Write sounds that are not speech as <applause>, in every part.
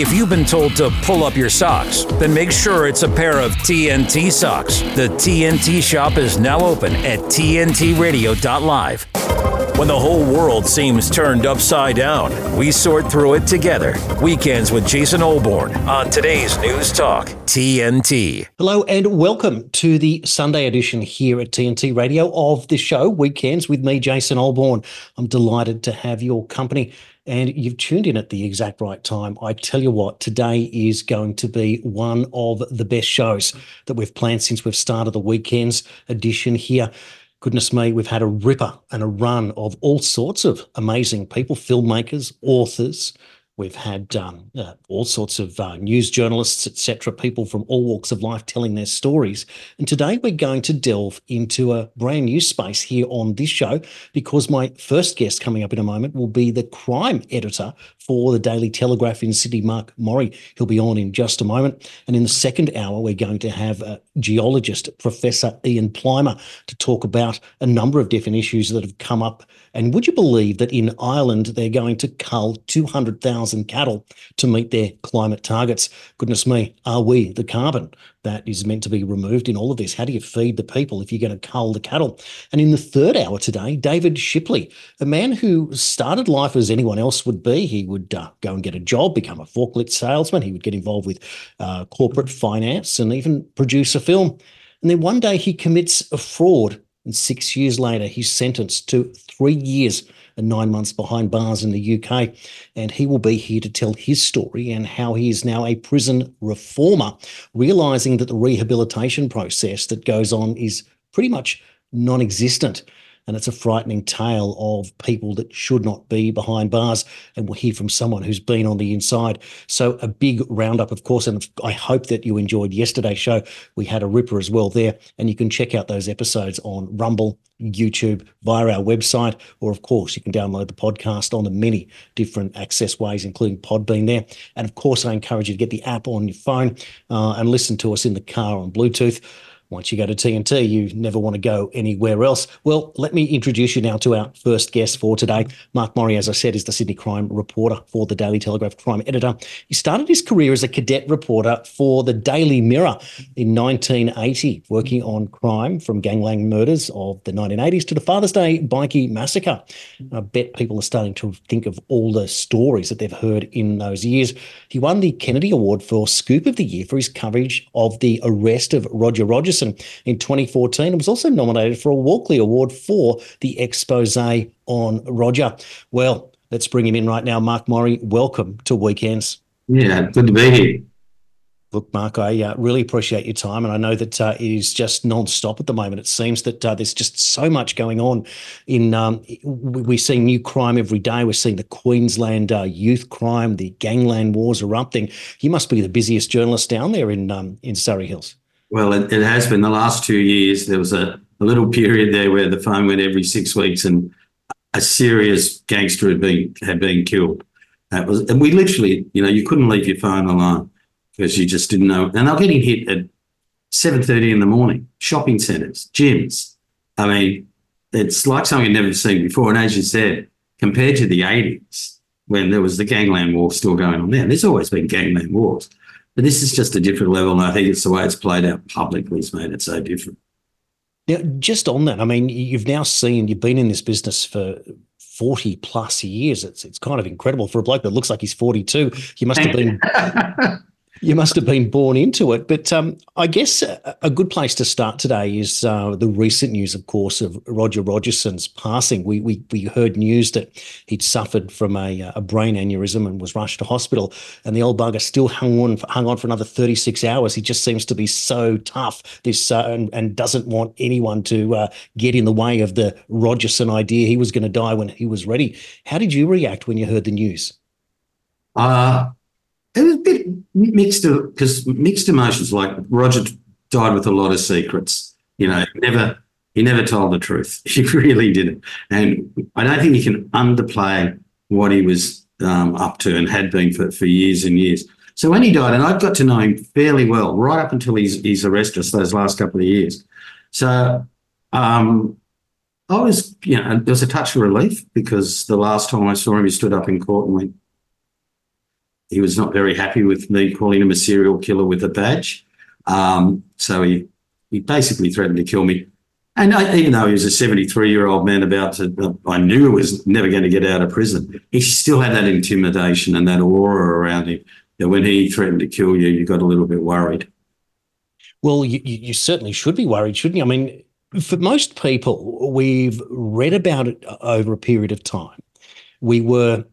If you've been told to pull up your socks, then make sure it's a pair of TNT socks. The TNT shop is now open at TNTRadio.live. When the whole world seems turned upside down, we sort through it together. Weekends with Jason Olbourne on today's News Talk, TNT. Hello and welcome to the Sunday edition here at TNT Radio of the show, Weekends with me, Jason Olbourne. I'm delighted to have your company and you've tuned in at the exact right time. I tell you what, today is going to be one of the best shows that we've planned since we've started the weekends edition here. Goodness me, we've had a ripper and a run of all sorts of amazing people, filmmakers, authors, We've had um, uh, all sorts of uh, news journalists, etc., people from all walks of life telling their stories. And today we're going to delve into a brand new space here on this show because my first guest coming up in a moment will be the crime editor for the Daily Telegraph in Sydney, Mark Morri. He'll be on in just a moment. And in the second hour, we're going to have a geologist, Professor Ian Plimer, to talk about a number of different issues that have come up. And would you believe that in Ireland, they're going to cull 200,000 cattle to meet their climate targets? Goodness me, are we the carbon that is meant to be removed in all of this? How do you feed the people if you're going to cull the cattle? And in the third hour today, David Shipley, a man who started life as anyone else would be. He would uh, go and get a job, become a forklift salesman. He would get involved with uh, corporate finance and even produce a film. And then one day he commits a fraud. And six years later, he's sentenced to three years and nine months behind bars in the UK. And he will be here to tell his story and how he is now a prison reformer, realizing that the rehabilitation process that goes on is pretty much non existent. And it's a frightening tale of people that should not be behind bars. And we'll hear from someone who's been on the inside. So, a big roundup, of course. And I hope that you enjoyed yesterday's show. We had a ripper as well there. And you can check out those episodes on Rumble, YouTube, via our website. Or, of course, you can download the podcast on the many different access ways, including Podbean there. And, of course, I encourage you to get the app on your phone uh, and listen to us in the car on Bluetooth once you go to TNT, you never want to go anywhere else. Well, let me introduce you now to our first guest for today. Mark Morri, as I said, is the Sydney crime reporter for the Daily Telegraph crime editor. He started his career as a cadet reporter for the Daily Mirror in 1980, working on crime from gangland murders of the 1980s to the Father's Day bikie massacre. I bet people are starting to think of all the stories that they've heard in those years. He won the Kennedy Award for Scoop of the Year for his coverage of the arrest of Roger Rogerson in 2014 and was also nominated for a Walkley Award for the expose on Roger. Well, let's bring him in right now. Mark Morri, welcome to Weekends. Yeah, good to be here. Look, Mark, I uh, really appreciate your time, and I know that uh, it is just non-stop at the moment. It seems that uh, there's just so much going on. In um, we're seeing new crime every day. We're seeing the Queensland uh, youth crime, the gangland wars erupting. You must be the busiest journalist down there in um, in Surry Hills. Well, it, it, has been the last two years. There was a, a, little period there where the phone went every six weeks, and a serious gangster had been had been killed. That was, and we literally, you know, you couldn't leave your phone alone because you just didn't know. And they're getting hit at seven thirty in the morning. Shopping centres, gyms. I mean, it's like something I'd never seen before. And as you said, compared to the eighties when there was the gangland war still going on there, there's always been gangland wars. But this is just a different level. And I think it's the way it's played out publicly has made it so different. Now, just on that, I mean, you've now seen, you've been in this business for 40 plus years. It's it's kind of incredible for a bloke that looks like he's 42. You must have been <laughs> you must have been born into it. But um, I guess a, a, good place to start today is uh, the recent news, of course, of Roger Rogerson's passing. We we, we heard news that he'd suffered from a, a brain aneurysm and was rushed to hospital, and the old bugger still hung on hung on for another 36 hours. He just seems to be so tough this uh, and, and doesn't want anyone to uh, get in the way of the Rogerson idea. He was going to die when he was ready. How did you react when you heard the news? Uh, it was a bit mixed because mixed emotions. Like Roger died with a lot of secrets. You know, never he never told the truth. <laughs> He really didn't, and I don't think you can underplay what he was um, up to and had been for, for years and years. So when he died, and I've got to know him fairly well right up until his his arrest just those last couple of years. So um, I was, you know, there was a touch of relief because the last time I saw him, he stood up in court and went, he was not very happy with me calling him a serial killer with a badge. Um, so he, he basically threatened to kill me. And I, even though he was a 73 year old man about to, I knew he was never going to get out of prison, he still had that intimidation and that aura around him that when he threatened to kill you, you got a little bit worried. Well, you, you certainly should be worried, shouldn't you? I mean, for most people, we've read about it over a period of time. We were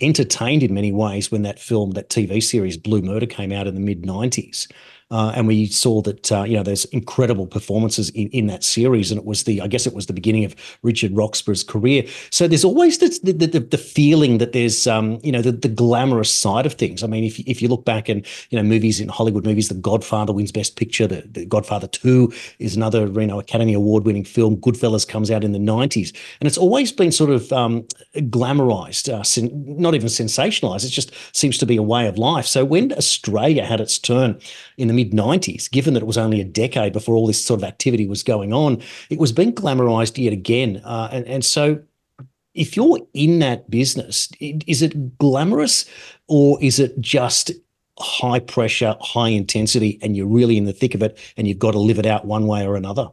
entertained in many ways when that film, that TV series Blue Murder came out in the mid 90s. Uh, and we saw that uh, you know there's incredible performances in, in that series, and it was the I guess it was the beginning of Richard Roxburgh's career. So there's always the the, the, feeling that there's um, you know the, the glamorous side of things. I mean, if if you look back and you know movies in Hollywood movies, The Godfather wins Best Picture. The, the Godfather Two is another you know Academy Award winning film. Goodfellas comes out in the 90s, and it's always been sort of um, glamorized, uh, sen- not even sensationalized. It just seems to be a way of life. So when Australia had its turn in the mid 90s, given that it was only a decade before all this sort of activity was going on, it was being glamorized yet again. Uh, and, and so if you're in that business, is it glamorous or is it just high pressure, high intensity, and you're really in the thick of it and you've got to live it out one way or another?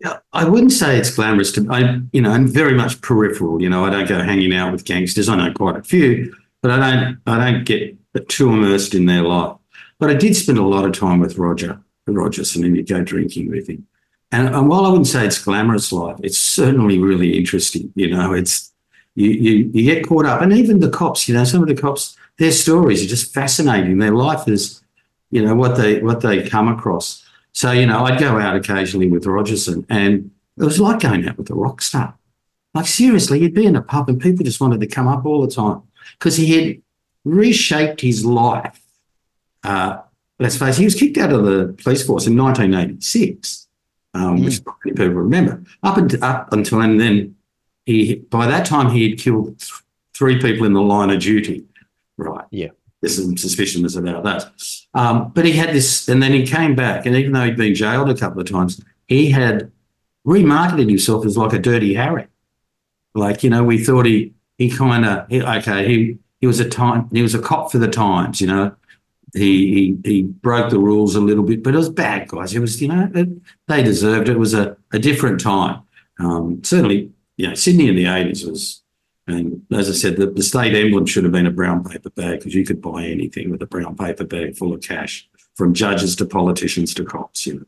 Yeah, I wouldn't say it's glamorous. To I, you know, I'm very much peripheral. You know, I don't go hanging out with gangsters. I know quite a few, but I don't. I don't get too immersed in their life. But I did spend a lot of time with Roger Rogerson and you go drinking with him. And, and while I wouldn't say it's glamorous life, it's certainly really interesting. You know, it's you, you you get caught up, and even the cops. You know, some of the cops, their stories are just fascinating. Their life is, you know, what they what they come across. So you know, I'd go out occasionally with Rogerson, and it was like going out with a rock star. Like seriously, you'd be in a pub, and people just wanted to come up all the time because he had reshaped his life uh, let's face it, he was kicked out of the police force in 1986, um, mm. which many people remember. Up, and, up until and then, he by that time he had killed th- three people in the line of duty. Right. Yeah. There's some suspicions about that. Um, but he had this, and then he came back, and even though he'd been jailed a couple of times, he had remarketed himself as like a dirty Harry. Like you know, we thought he he kind of okay he he was a time he was a cop for the times, you know he, he he broke the rules a little bit, but it was bad guys. It was you know it, they deserved it. It was a, a different time. Um, certainly, you know, Sydney in the eighties was, and as I said, the, the state emblem should have been a brown paper bag because you could buy anything with a brown paper bag full of cash, from judges to politicians to cops. You know.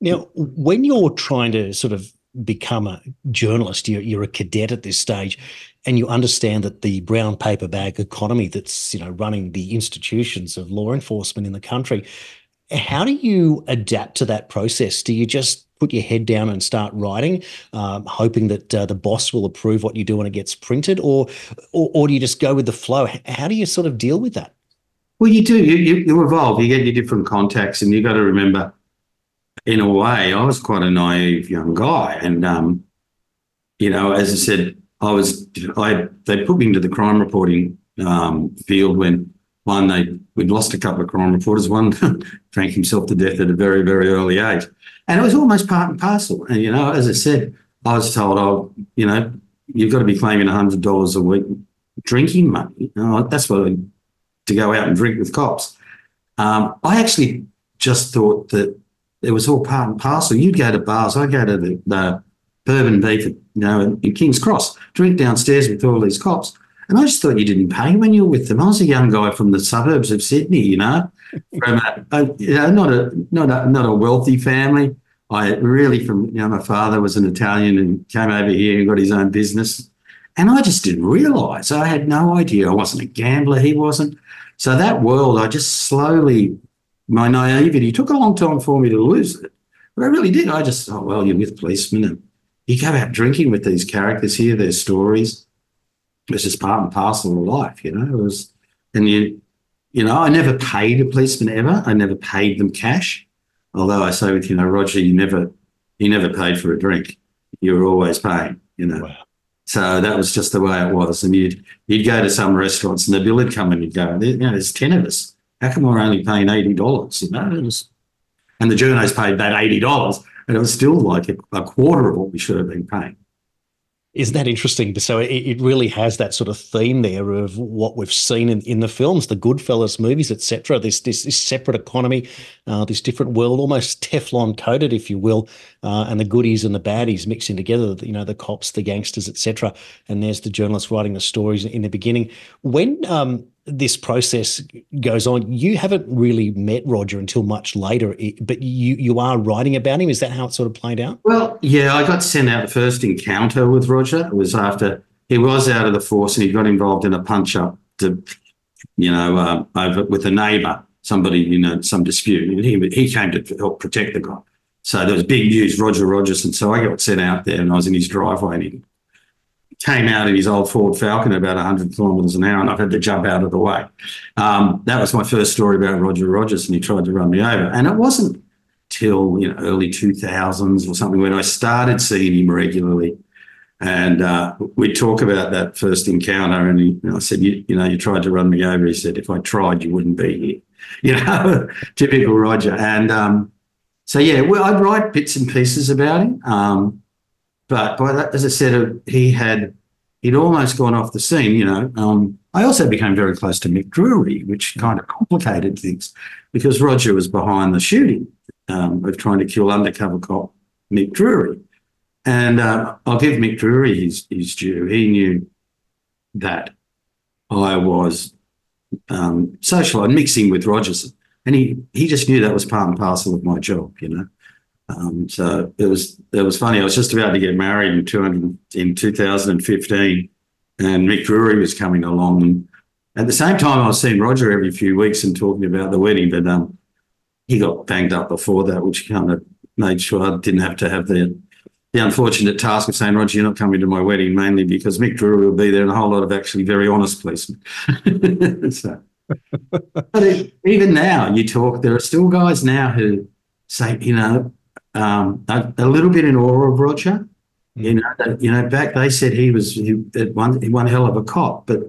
Now, when you're trying to sort of become a journalist, you're, you're a cadet at this stage, and you understand that the brown paper bag economy that's you know running the institutions of law enforcement in the country. How do you adapt to that process? Do you just put your head down and start writing, um, hoping that uh, the boss will approve what you do when it gets printed, or, or, or do you just go with the flow? How do you sort of deal with that? Well, you do. You, you, you evolve. You get your different contacts, and you got to remember in a way, I was quite a naive young guy. And, um, you know, as I said, I was, I, they put me into the crime reporting um, field when one, they, we'd lost a couple of crime reporters. One <laughs> drank himself to death at a very, very early age. And it was almost part and parcel. And, you know, as I said, I was told, oh, you know, you've got to be claiming $100 a week drinking money. That's what to go out and drink with cops. Um, I actually just thought that it was all part and parcel. You'd go to bars. I go to the, the bourbon beef, you know, in, in King's Cross, drink downstairs with all these cops. And I just thought you didn't pay when you were with them. I was a young guy from the suburbs of Sydney, you know, from a, a, you know, not a not a not a wealthy family. I really from you know, my father was an Italian and came over here and got his own business. And I just didn't realise. I had no idea. I wasn't a gambler, he wasn't. So that world, I just slowly my naivety took a long time for me to lose it. But I really did. I just thought, well, you're with policemen and you go out drinking with these characters, hear their stories. It's just part and parcel of life, you know. It was, and you, you know, I never paid a policeman ever. I never paid them cash. Although I say with you know Roger, you never, you never paid for a drink. You were always paying, you know. Wow. So that was just the way it was. And you'd you'd go to some restaurants and the bill would come and you'd go, you know, there's ten of us how come we're only paying eighty dollars? You know, was, and the journos paid that eighty dollars, and it was still like a, a, quarter of what we should have been paying. Isn't that interesting? So it, it really has that sort of theme there of what we've seen in, in the films, the Goodfellas movies, etc. This, this this separate economy, uh, this different world, almost Teflon coated, if you will, uh, and the goodies and the baddies mixing together. You know, the cops, the gangsters, etc. And there's the journalists writing the stories in the beginning. When um, this process goes on, you haven't really met Roger until much later, but you you are writing about him. Is that how it sort of played out? Well, yeah, I got sent out the first encounter with Roger. It was after he was out of the force and he got involved in a punch up to, you know, uh, over with a neighbour, somebody, you know, some dispute. And he he came to help protect the guy. So there was big news, Roger Rogerson. So I got sent out there and I was in his driveway and he came out in his old Ford Falcon at about 100 kilometres an hour, and I've had to jump out of the way. Um, that was my first story about Roger Rogerson, and he tried to run me over. And it wasn't till you know early 2000s or something when I started seeing him regularly. And uh, we'd talk about that first encounter, and he, I said, you, you know, you tried to run me over. He said, if I tried, you wouldn't be here. <laughs> You know, typical Roger. And um, so, yeah, well, I'd write bits and pieces about him. Um, but by that, as I said, he had he'd almost gone off the scene. You know, um, I also became very close to Mick Drury, which kind of complicated things because Roger was behind the shooting um, of trying to kill undercover cop Mick Drury, and uh, I'll give Mick Drury his his due. He knew that I was um, social and mixing with Rogerson, and he he just knew that was part and parcel of my job. You know. Um, so it was it was funny. I was just about to get married in 200, in 2015, and Mick Drury was coming along. And at the same time, I was seeing Roger every few weeks and talking about the wedding, but um, he got banged up before that, which kind of made sure I didn't have to have the the unfortunate task of saying, Roger, you're not coming to my wedding, mainly because Mick Drury will be there and a whole lot of actually very honest policemen. <laughs> so, but it, even now, you talk, there are still guys now who say, you know, um, a, a, little bit in awe of Roger. Mm. You know, that, you know, back they said he was he, one one hell of a cop, but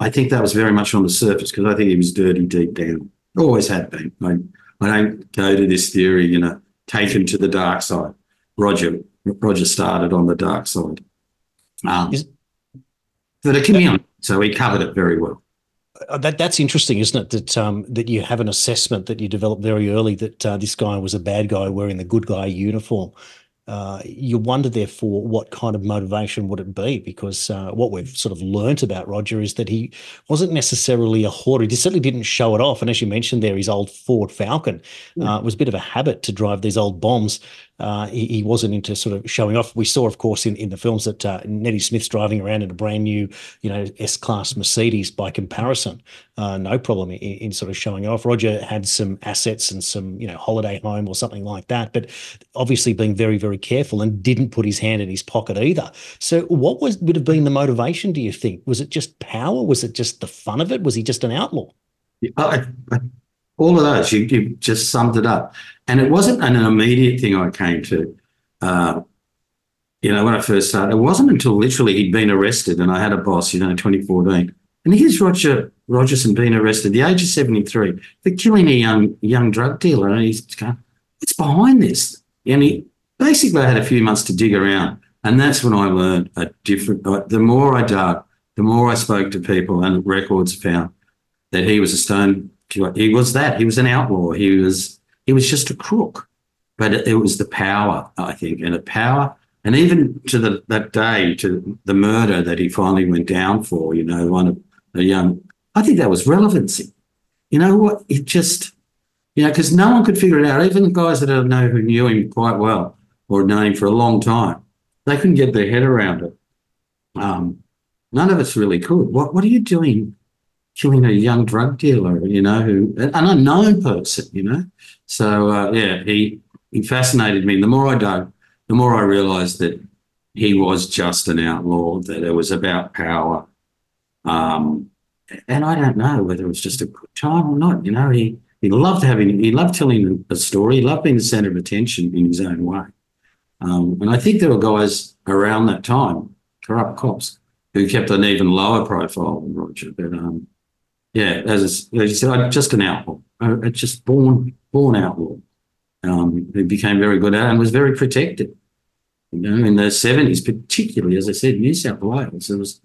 I think that was very much on the surface because I think he was dirty deep down. Always had been. I, I don't go to this theory, you know, take him to the dark side. Roger Roger started on the dark side. Um, but it came on, so he covered it very well. Uh, that that's interesting, isn't it? That um, that you have an assessment that you develop very early that uh, this guy was a bad guy wearing the good guy uniform. Uh, you wonder, therefore, what kind of motivation would it be? Because uh, what we've sort of learnt about Roger is that he wasn't necessarily a hoarder. He certainly didn't show it off. And as you mentioned there, his old Ford Falcon yeah. uh, was a bit of a habit to drive these old bombs uh, he, he, wasn't into sort of showing off. We saw, of course, in, in the films that uh, Neddy Smith's driving around in a brand new, you know, S class Mercedes by comparison. Uh, no problem in, in, sort of showing off. Roger had some assets and some, you know, holiday home or something like that, but obviously being very, very careful and didn't put his hand in his pocket either. So, what was would have been the motivation? Do you think was it just power? Was it just the fun of it? Was he just an outlaw? I, I, all of those, you, you just summed it up. And it wasn't an immediate thing I came to. Uh, you know, when I first started, it wasn't until literally he'd been arrested and I had a boss, you know, 2014. And here's Roger Rogerson being arrested, the age of 73, for killing a young young drug dealer. And he's going, what's behind this? And he basically I had a few months to dig around. And that's when I learned a different, uh, the more I dug, the more I spoke to people and records found that he was a stone he was that. He was an outlaw. He was he was just a crook. But it, it was the power, I think, and the power, and even to the that day, to the murder that he finally went down for. You know, one of the young. I think that was relevancy. You know what? It just, you know, because no one could figure it out. Even the guys that I know who knew him quite well or known him for a long time, they couldn't get their head around it. Um, none of us really could. What What are you doing killing a young drug dealer, you know, who an unknown person, you know. So uh, yeah, he he fascinated me. And the more I dug, the more I realised that he was just an outlaw. That it was about power. Um, and I don't know whether it was just a good time or not. You know, he he loved having he loved telling a story. He loved being the centre of attention in his own way. Um, and I think there were guys around that time, corrupt cops, who kept an even lower profile than Roger. But um, yeah, as, as you said, I'm just an outlaw. I, just born born outlaw. Um, who became very good at it and was very protected. You know, in the seventies, particularly as I said, New South Wales, it was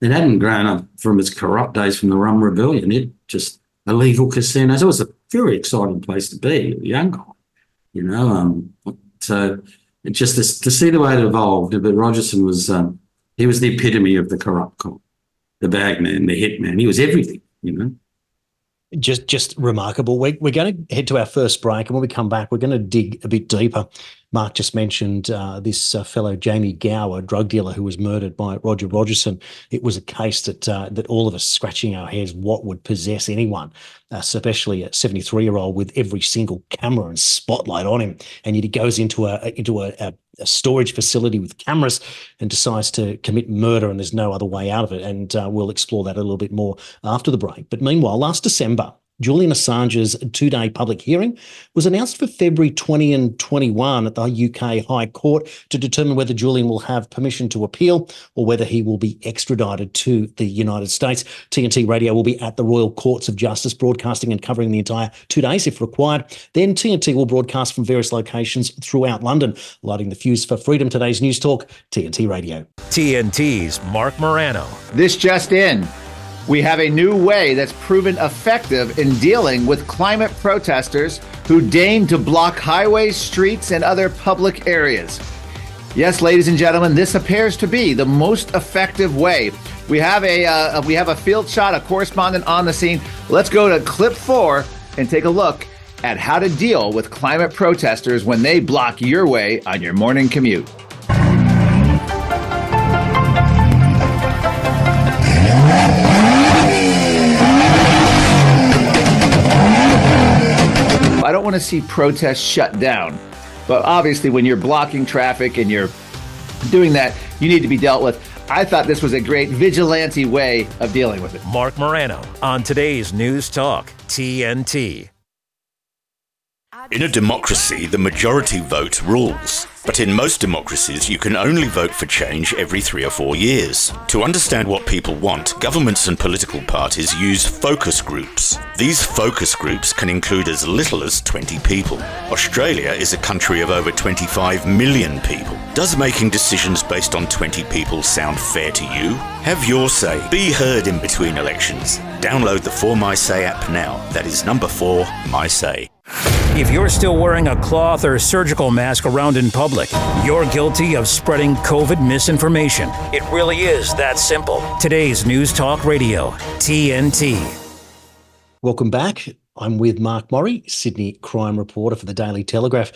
it hadn't grown up from its corrupt days from the Rum Rebellion. It just illegal casinos. It was a very exciting place to be, young guy. You know, um, so just to, to, see the way it evolved. But Rogerson was um, he was the epitome of the corrupt cop, the bagman, the hitman. He was everything. You know just just remarkable. We're, we're going to head to our first break, and when we come back, we're going to dig a bit deeper. Mark just mentioned uh, this uh, fellow Jamie Gao, drug dealer who was murdered by Roger Rogerson. It was a case that uh, that all of us scratching our heads, what would possess anyone, uh, especially a 73 year old with every single camera and spotlight on him, and yet he goes into a into a, a a storage facility with cameras and decides to commit murder, and there's no other way out of it. And uh, we'll explore that a little bit more after the break. But meanwhile, last December, Julian Assange's two day public hearing was announced for February 20 and 21 at the UK High Court to determine whether Julian will have permission to appeal or whether he will be extradited to the United States. TNT Radio will be at the Royal Courts of Justice, broadcasting and covering the entire two days if required. Then TNT will broadcast from various locations throughout London, lighting the fuse for freedom. Today's News Talk, TNT Radio. TNT's Marc Morano. This just in. We have a new way that's proven effective in dealing with climate protesters who deign to block highways, streets, and other public areas. Yes, ladies and gentlemen, this appears to be the most effective way. We have a uh, we have a field shot, a correspondent on the scene. Let's go to clip four and take a look at how to deal with climate protesters when they block your way on your morning commute. Want to see protests shut down. But obviously, when you're blocking traffic and you're doing that, you need to be dealt with. I thought this was a great vigilante way of dealing with it. Marc Morano on today's News Talk, TNT. In a democracy, the majority vote rules. But in most democracies, you can only vote for change every three or four years. To understand what people want, governments and political parties use focus groups. These focus groups can include as little as 20 people. Australia is a country of over 25 million people. Does making decisions based on 20 people sound fair to you? Have your say. Be heard in between elections. Download the For My Say app now. That is number 4, My Say. If you're still wearing a cloth or surgical mask around in public, you're guilty of spreading COVID misinformation. It really is that simple. Today's News Talk Radio, TNT. Welcome back. I'm with Mark Morri, Sydney crime reporter for the Daily Telegraph.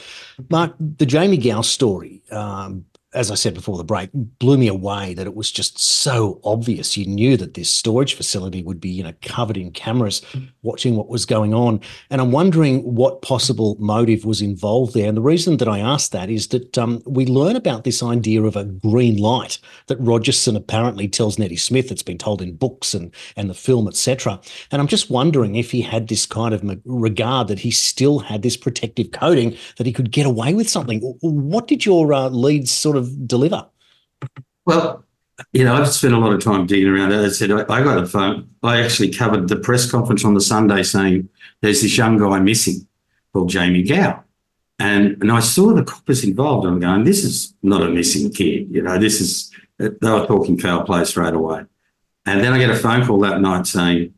Mark, the Jamie Gao story, um, as I said before the break, blew me away that it was just so obvious. You knew that this storage facility would be, you know, covered in cameras watching what was going on. And I'm wondering what possible motive was involved there. And the reason that I ask that is that um, we learn about this idea of a green light that Rogerson apparently tells Neddy Smith. It's been told in books and, and the film, etc. And I'm just wondering if he had this kind of regard that he still had this protective coating that he could get away with something. What did your uh, leads sort of of deliver? Well, you know, I've spent a lot of time digging around. As I said, I, I got a phone. I actually covered the press conference on the Sunday saying there's this young guy missing called Jamie Gao. And, and I saw the coppers involved. And I'm going, this is not a missing kid. You know, this is, they were talking foul play straight away. And then I get a phone call that night saying,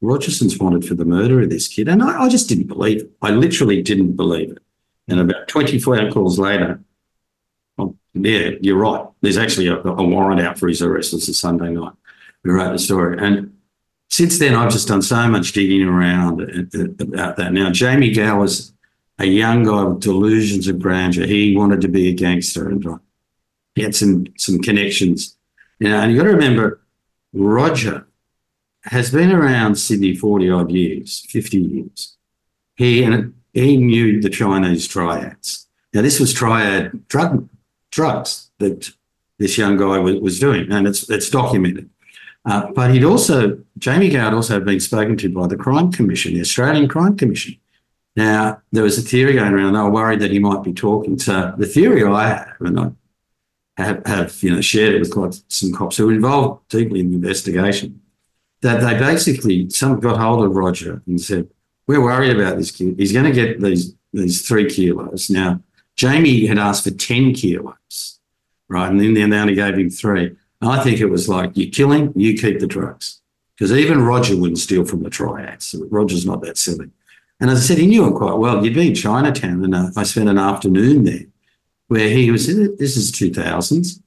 Rogerson's wanted for the murder of this kid. And I, I just didn't believe it. I literally didn't believe it. And about 24 calls later, yeah, you're right. There's actually a, a warrant out for his arrest. It's a Sunday night. We wrote the story. And since then, I've just done so much digging around about that. Now, Jamie Gao was a young guy with delusions of grandeur. He wanted to be a gangster and he had some, some connections. You know, and you've got to remember, Roger has been around Sydney 40 odd years, 50 years. He and he knew the Chinese triads. Now, this was triad drug drugs that this young guy was, was doing, and it's it's documented. Uh, but he'd also, Jamie Gao also had been spoken to by the Crime Commission, the Australian Crime Commission. Now, there was a theory going around, they were worried that he might be talking to the theory I have, and I have, have you know, shared it with quite some cops who were involved deeply in the investigation, that they basically, some got hold of Roger and said, we're worried about this kid. He's going to get these, these three kilos. Now, Jamie had asked for 10 kilos, right? And then they only gave him three. And I think it was like, you kill him, you keep the drugs. Because even Roger wouldn't steal from the triads. Roger's not that silly. And as I said, he knew him quite well. You'd be in Chinatown, and uh, I spent an afternoon there where he was, this is 2000s,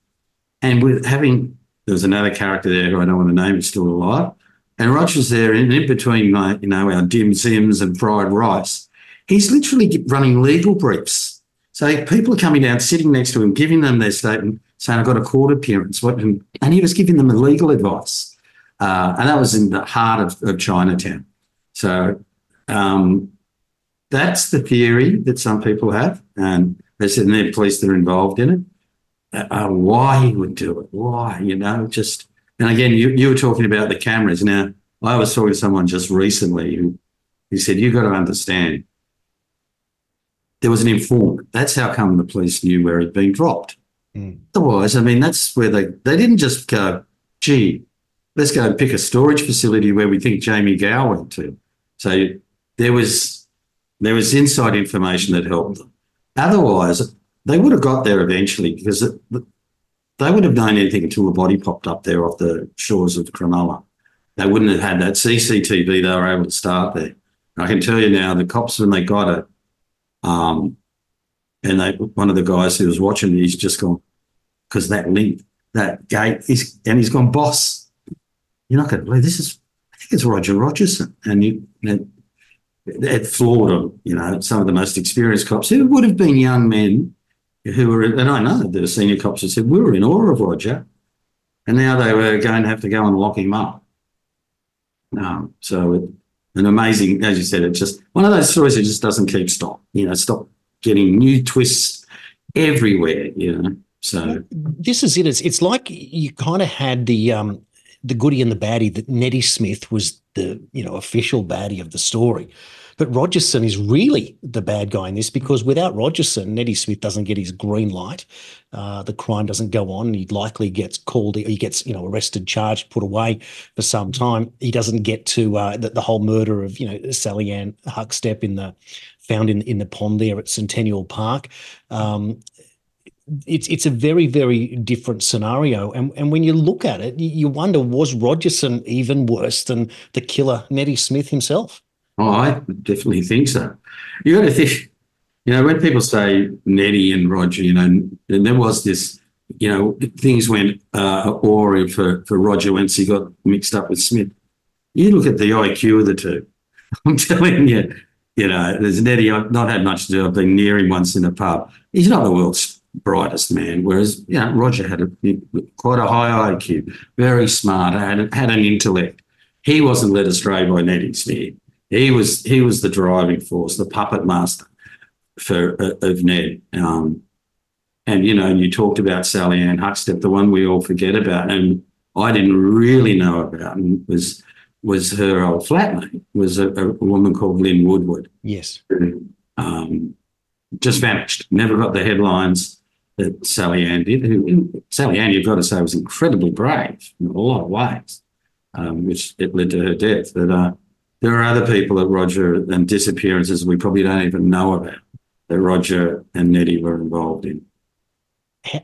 and with having, there was another character there who I don't want to name, is still alive. And Roger's there, in between, like, you know, our dim sims and fried rice, he's literally running legal briefs. So people are coming down, sitting next to him, giving them their statement, saying, I've got a court appearance. What, and he was giving them legal advice. Uh, and that was in the heart of, of Chinatown. So um, that's the theory that some people have. And they said, and they're police that are involved in it. Uh, uh, why he would do it? Why? You know, just, and again, you, you were talking about the cameras. Now, I was talking to someone just recently who, who said, you've got to understand, there was an informant. That's how come the police knew where he'd been dropped. Mm. Otherwise, I mean, that's where they, they didn't just go, gee, let's go and pick a storage facility where we think Jamie Gao went to. So there was there was inside information that helped them. Otherwise, they would have got there eventually because it, they would have known anything until the body popped up there off the shores of Cronulla. They wouldn't have had that CCTV. They were able to start there. And I can tell you now, the cops when they got it, um, and they one of the guys who was watching, he's just gone because that link, that gate, is, and he's gone, boss. You're not going to believe this is. I think it's Roger Rogerson, and you, you it floored. You know, some of the most experienced cops who would have been young men who were, and I know were senior cops who said we were in awe of Roger, and now they were going to have to go and lock him up. Um, so it, an amazing, as you said, it just one of those stories that just doesn't keep stop. You know, stop getting new twists everywhere. You know, so this is it. It's, it's like you kind of had the um, the goody and the baddie that Neddy Smith was the you know official baddie of the story. But Rogerson is really the bad guy in this because without Rogerson, Neddy Smith doesn't get his green light. Uh, the crime doesn't go on. He likely gets called. He gets you know arrested, charged, put away for some time. He doesn't get to uh, the, the, whole murder of you know Sally Ann Huckstepp in the found in in the pond there at Centennial Park. Um, it's it's a very very different scenario, and and when you look at it, you wonder was Rogerson even worse than the killer Neddy Smith himself? Oh, I definitely think so. You got to think, you know, when people say Neddy and Roger, you know, and there was this, you know, things went uh, awry for for Roger once he got mixed up with Smith. You look at the IQ of the two. <laughs> I'm telling you, you know, there's Neddy. I've not had much to do. I've been near him once in a pub. He's not the world's brightest man, whereas you know Roger had a, quite a high IQ, very smart, had had an intellect. He wasn't led astray by Neddy Smith. He was he was the driving force, the puppet master for uh, of Ned. Um, and you know, you talked about Sally Ann Huckstepp, the one we all forget about, and I didn't really know about, and was was her old flatmate was a, a woman called Lyn Woodward. Yes. Who, um, just vanished. Never got the headlines that Sally Ann did. Who, Sally Ann, you've got to say, was incredibly brave in a lot of ways, um, which it led to her death. But uh, there are other people at Roger and disappearances we probably don't even know about that Roger and Neddy were involved in.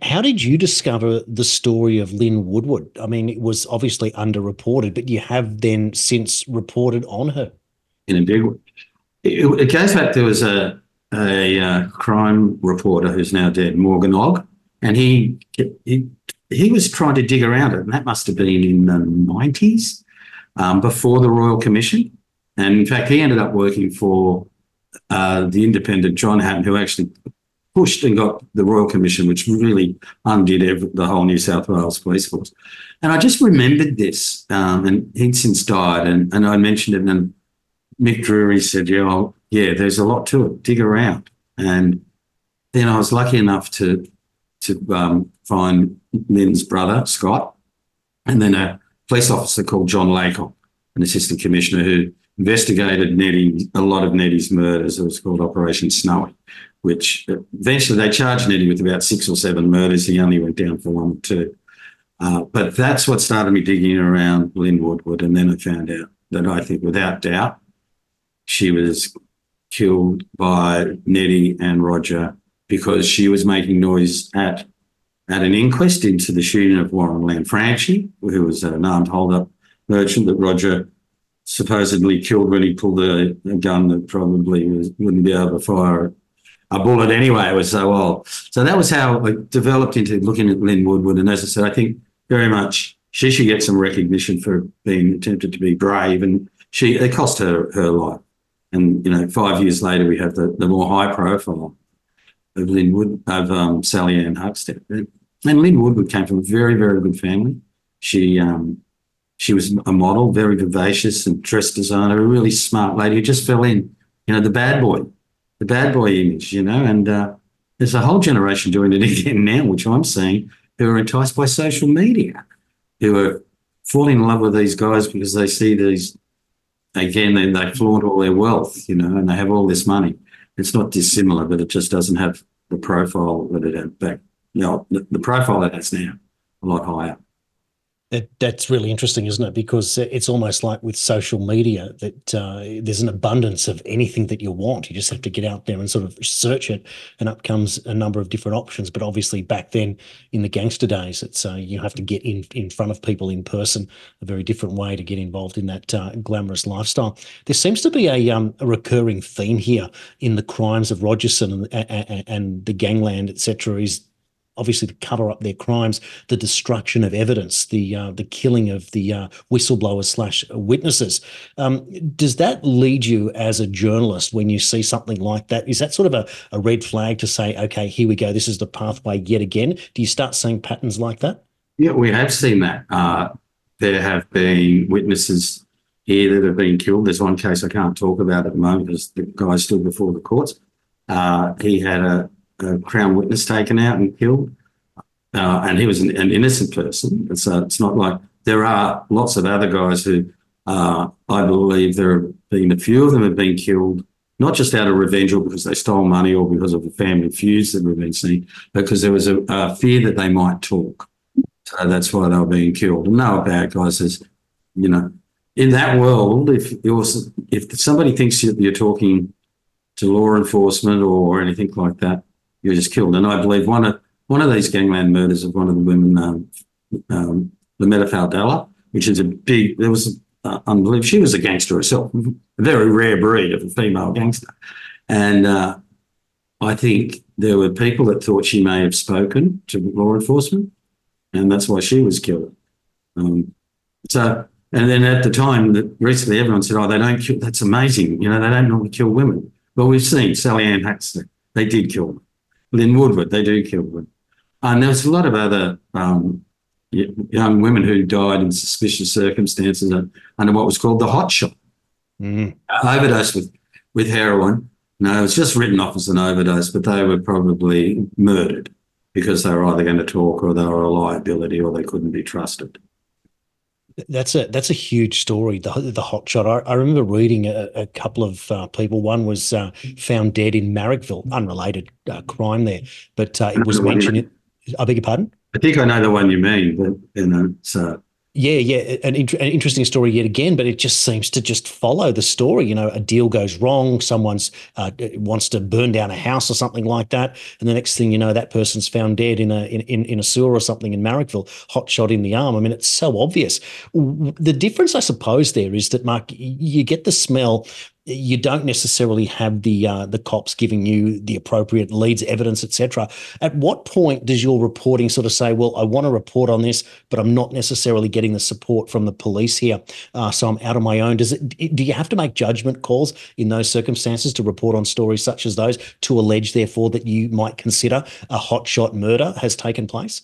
How did you discover the story of Lyn Woodward? I mean, it was obviously underreported, but you have then since reported on her. In a big way. It, it goes back, there was a a uh, crime reporter who's now dead, Morgan Ogg, and he, he he was trying to dig around it, and that must have been in the nineties, um, before the Royal Commission. And in fact, he ended up working for uh, the independent John Hatton, who actually pushed and got the Royal Commission, which really undid every, the whole New South Wales police force. And I just remembered this, um, and he'd since died, and, and I mentioned it, and Mick Drury said, "Yeah, well, yeah, there's a lot to it. Dig around. And then I was lucky enough to to um, find Lyn's brother, Scott, and then a police officer called John Laycock, an assistant commissioner who investigated Neddy, a lot of Neddy's murders. It was called Operation Snowy, which eventually they charged Neddy with about six or seven murders. He only went down for one or two. Uh, but that's what started me digging around Lyn Woodward. And then I found out that I think without doubt, she was killed by Neddy and Roger because she was making noise at at an inquest into the shooting of Warren Lanfranchi, who was an armed hold-up merchant that Roger supposedly killed when he pulled a, a gun that probably was, wouldn't be able to fire a bullet anyway. It was so old. So that was how it developed into looking at Lyn Woodward. And as I said, I think very much she should get some recognition for being attempted to be brave, and she it cost her her life. And you know, five years later, we have the, the more high profile of Lyn Wood of um, Sally Ann Huckstepp. And Lyn Woodward came from a very very good family. She um, she was a model, very vivacious and dress designer, a really smart lady who just fell in, you know, the bad boy, the bad boy image, you know. And uh, there's a whole generation doing it <laughs> again now, which I'm seeing, who are enticed by social media, who are falling in love with these guys because they see these again, they, they flaunt all their wealth, you know, and they have all this money. It's not dissimilar, but it just doesn't have the profile that it had back. You know, the, the profile it has now, a lot higher. That, that's really interesting, isn't it? Because it's almost like with social media that uh, there's an abundance of anything that you want. You just have to get out there and sort of search it, and up comes a number of different options. But obviously, back then in the gangster days, it's uh, you have to get in in front of people in person. A very different way to get involved in that uh, glamorous lifestyle. There seems to be a, um, a recurring theme here in the crimes of Rogerson and, and, and the gangland, etc. Is obviously to cover up their crimes, the destruction of evidence, the uh, the killing of the uh, whistleblowers slash witnesses. Um, does that lead you as a journalist when you see something like that? Is that sort of a, a red flag to say, okay, here we go, this is the pathway yet again? Do you start seeing patterns like that? Yeah, we have seen that. Uh, there have been witnesses here that have been killed. There's one case I can't talk about at the moment because the guy's still before the courts. Uh, he had a a Crown witness taken out and killed. Uh, and he was an, an, innocent person. So it's not like there are lots of other guys who uh, I believe there have been a few of them have been killed, not just out of revenge or because they stole money or because of the family feuds that we've been seeing, because there was a, a fear that they might talk. So that's why they were being killed. And no bad guys says, you know, in that world, if if somebody thinks you're talking to law enforcement or anything like that, were just killed. And I believe one of one of these gangland murders of one of the women, um, um, Lametta which is a big. There was uh, unbelievable. She was a gangster herself, a very rare breed of a female gangster, and uh, I think there were people that thought she may have spoken to law enforcement, and that's why she was killed. Um, so, and then at the time, that recently everyone said, "Oh, they don't kill." That's amazing. You know, they don't normally kill women. But we've seen Sally Ann Huckstepp. They did kill them. Lyn Woodward, they do kill women. And there's a lot of other um, young women who died in suspicious circumstances under what was called the hot shot. Mm. Overdose with, with heroin. No, it was just written off as an overdose, but they were probably murdered because they were either going to talk or they were a liability or they couldn't be trusted. That's a that's a huge story. The the hot shot. I, I remember reading a, a couple of uh, people. One was uh, found dead in Marrickville, unrelated uh, crime there, but uh, it was mentioned. I beg your pardon. I think I know the one you mean, but you know, so yeah, yeah, an, an, interesting story yet again, but it just seems to just follow the story. You know, a deal goes wrong, someone's uh, wants to burn down a house or something like that, and the next thing you know, that person's found dead in a in, in a sewer or something in Marrickville, hot shot in the arm. I mean, it's so obvious. The difference, I suppose, there is that Mark, you get the smell you don't necessarily have the uh, the cops giving you the appropriate leads, evidence, etc. At what point does your reporting sort of say, "Well, I want to report on this, but I'm not necessarily getting the support from the police here, uh, so I'm out on my own"? Does it? Do you have to make judgment calls in those circumstances to report on stories such as those to allege, therefore, that you might consider a hotshot murder has taken place?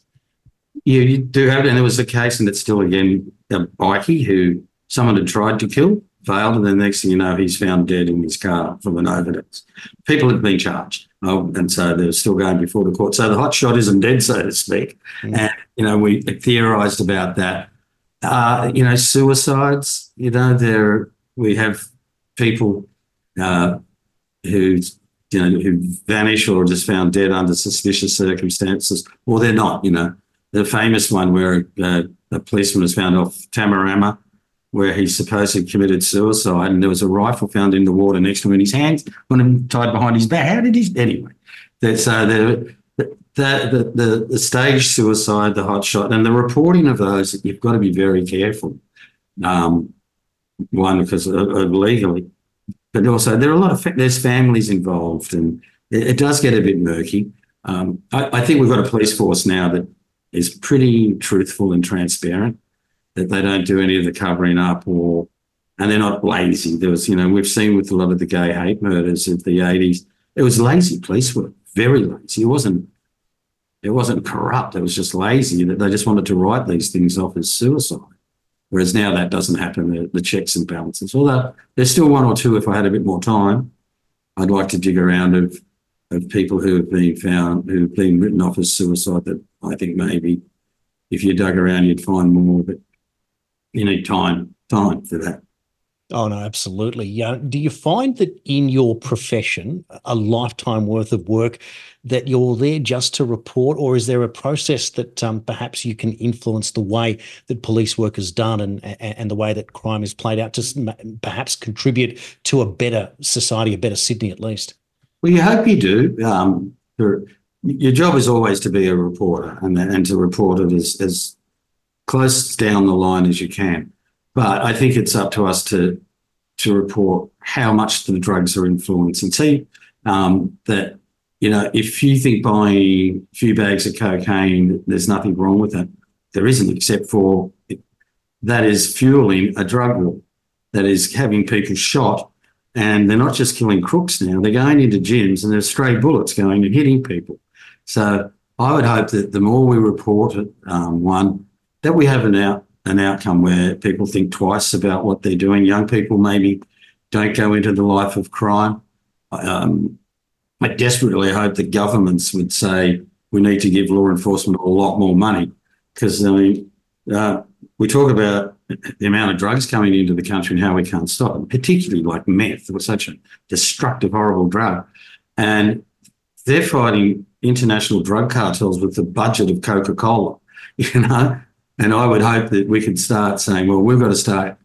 Yeah, you do have, and there was a case, and it's still again a bikie who someone had tried to kill failed, and the next thing you know, he's found dead in his car from an overdose. People have been charged, oh, and so they're still going before the court. So the hot shot isn't dead, so to speak. Mm. And you know, we theorised about that. Uh, you know, suicides. You know, there we have people uh, who you know who vanish or just found dead under suspicious circumstances, or they're not. You know, the famous one where uh, a policeman was found off Tamarama where he supposedly committed suicide, and there was a rifle found in the water next to him in his hands, when him tied behind his back. How did he? Anyway, That so the the, the the stage suicide, the hot shot, and the reporting of those, you've got to be very careful. Um, one because legally, but also there are a lot of there's families involved, and it, it does get a bit murky. Um, I, I think we've got a police force now that is pretty truthful and transparent. That they don't do any of the covering up or and they're not lazy. There was, you know, we've seen with a lot of the gay hate murders of the 80s, it was lazy police work, very lazy. It wasn't it wasn't corrupt, it was just lazy that they just wanted to write these things off as suicide. Whereas now that doesn't happen, the, the checks and balances. Although there's still one or two, if I had a bit more time, I'd like to dig around of of people who have been found, who've been written off as suicide that I think maybe if you dug around, you'd find more, but you need time, time for that. Oh no, absolutely. Yeah. Do you find that in your profession, a lifetime worth of work, that you're there just to report, or is there a process that um, perhaps you can influence the way that police work is done and and the way that crime is played out to perhaps contribute to a better society, a better Sydney, at least? Well, you hope you do. Um, your job is always to be a reporter and, and to report it as, as close down the line as you can. But I think it's up to us to to report how much the drugs are influencing. See um, that you know if you think buying a few bags of cocaine, there's nothing wrong with it. There isn't, except for it, that is fueling a drug war. That is having people shot, and they're not just killing crooks now. They're going into gyms and there's stray bullets going and hitting people. So I would hope that the more we report it, um, one that we have an out an outcome where people think twice about what they're doing. Young people maybe don't go into the life of crime. Um, I desperately hope the governments would say we need to give law enforcement a lot more money because I mean uh, we talk about the amount of drugs coming into the country and how we can't stop it, particularly like meth. Was such a destructive, horrible drug, and they're fighting international drug cartels with the budget of Coca Cola. <laughs> You know, and I would hope that we could start saying, well, we've got to start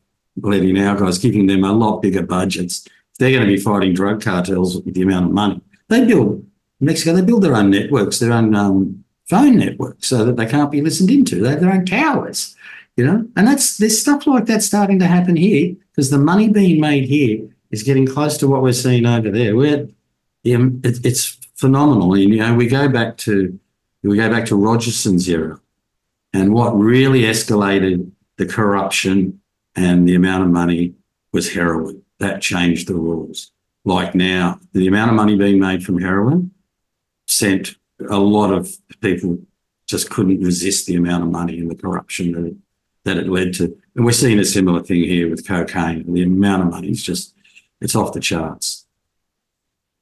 letting our guys, giving them a lot bigger budgets. They're going to be fighting drug cartels with the amount of money, they build, Mexico, they build their own networks, their own um, phone networks so that they can't be listened into. They have their own towers, you know? And that's, there's stuff like that starting to happen here because the money being made here is getting close to what we're seeing over there. We're, it, it's phenomenal. And, you know, we go back to, we go back to Rogerson's era and what really escalated the corruption and the amount of money was heroin. That changed the rules. Like now, the amount of money being made from heroin sent a lot of people just couldn't resist the amount of money and the corruption that it, that it led to. And we're seeing a similar thing here with cocaine. The amount of money is just, it's off the charts.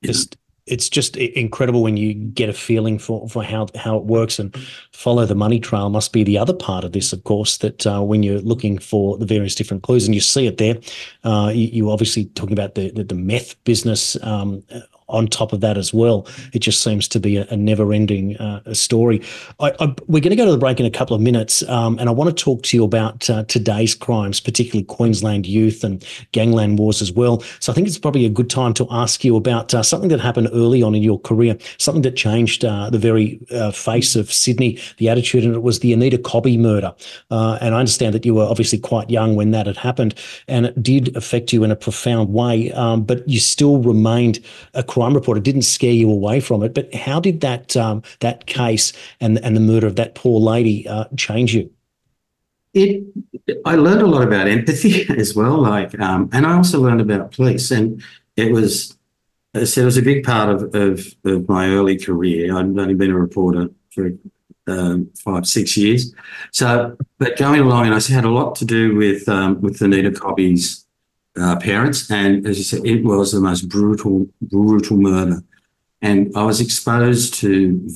Just it's just incredible when you get a feeling for, for how, how it works and follow the money trail must be the other part of this, of course, that uh, when you're looking for the various different clues and you see it there, uh, you, you obviously talking about the, the, the meth business um, on top of that as well. It just seems to be a, a never-ending uh, story. I, I, we're going to go to the break in a couple of minutes, um, and I want to talk to you about uh, today's crimes, particularly Queensland youth and gangland wars as well. So I think it's probably a good time to ask you about uh, something that happened early on in your career, something that changed uh, the very uh, face of Sydney, the attitude, and it was the Anita Cobby murder. Uh, and I understand that you were obviously quite young when that had happened, and it did affect you in a profound way, um, but you still remained a crime reporter didn't scare you away from it. But how did that um, that case and and the murder of that poor lady uh, change you? It. I learned a lot about empathy <laughs> as well. Like, um, and I also learned about police, and it was. It was a big part of, of, of my early career. I'd only been a reporter for um, five, six years. So, but going along, and I had a lot to do with um, with Anita Cobby's uh, parents. And as you said, it was the most brutal, brutal murder. And I was exposed to,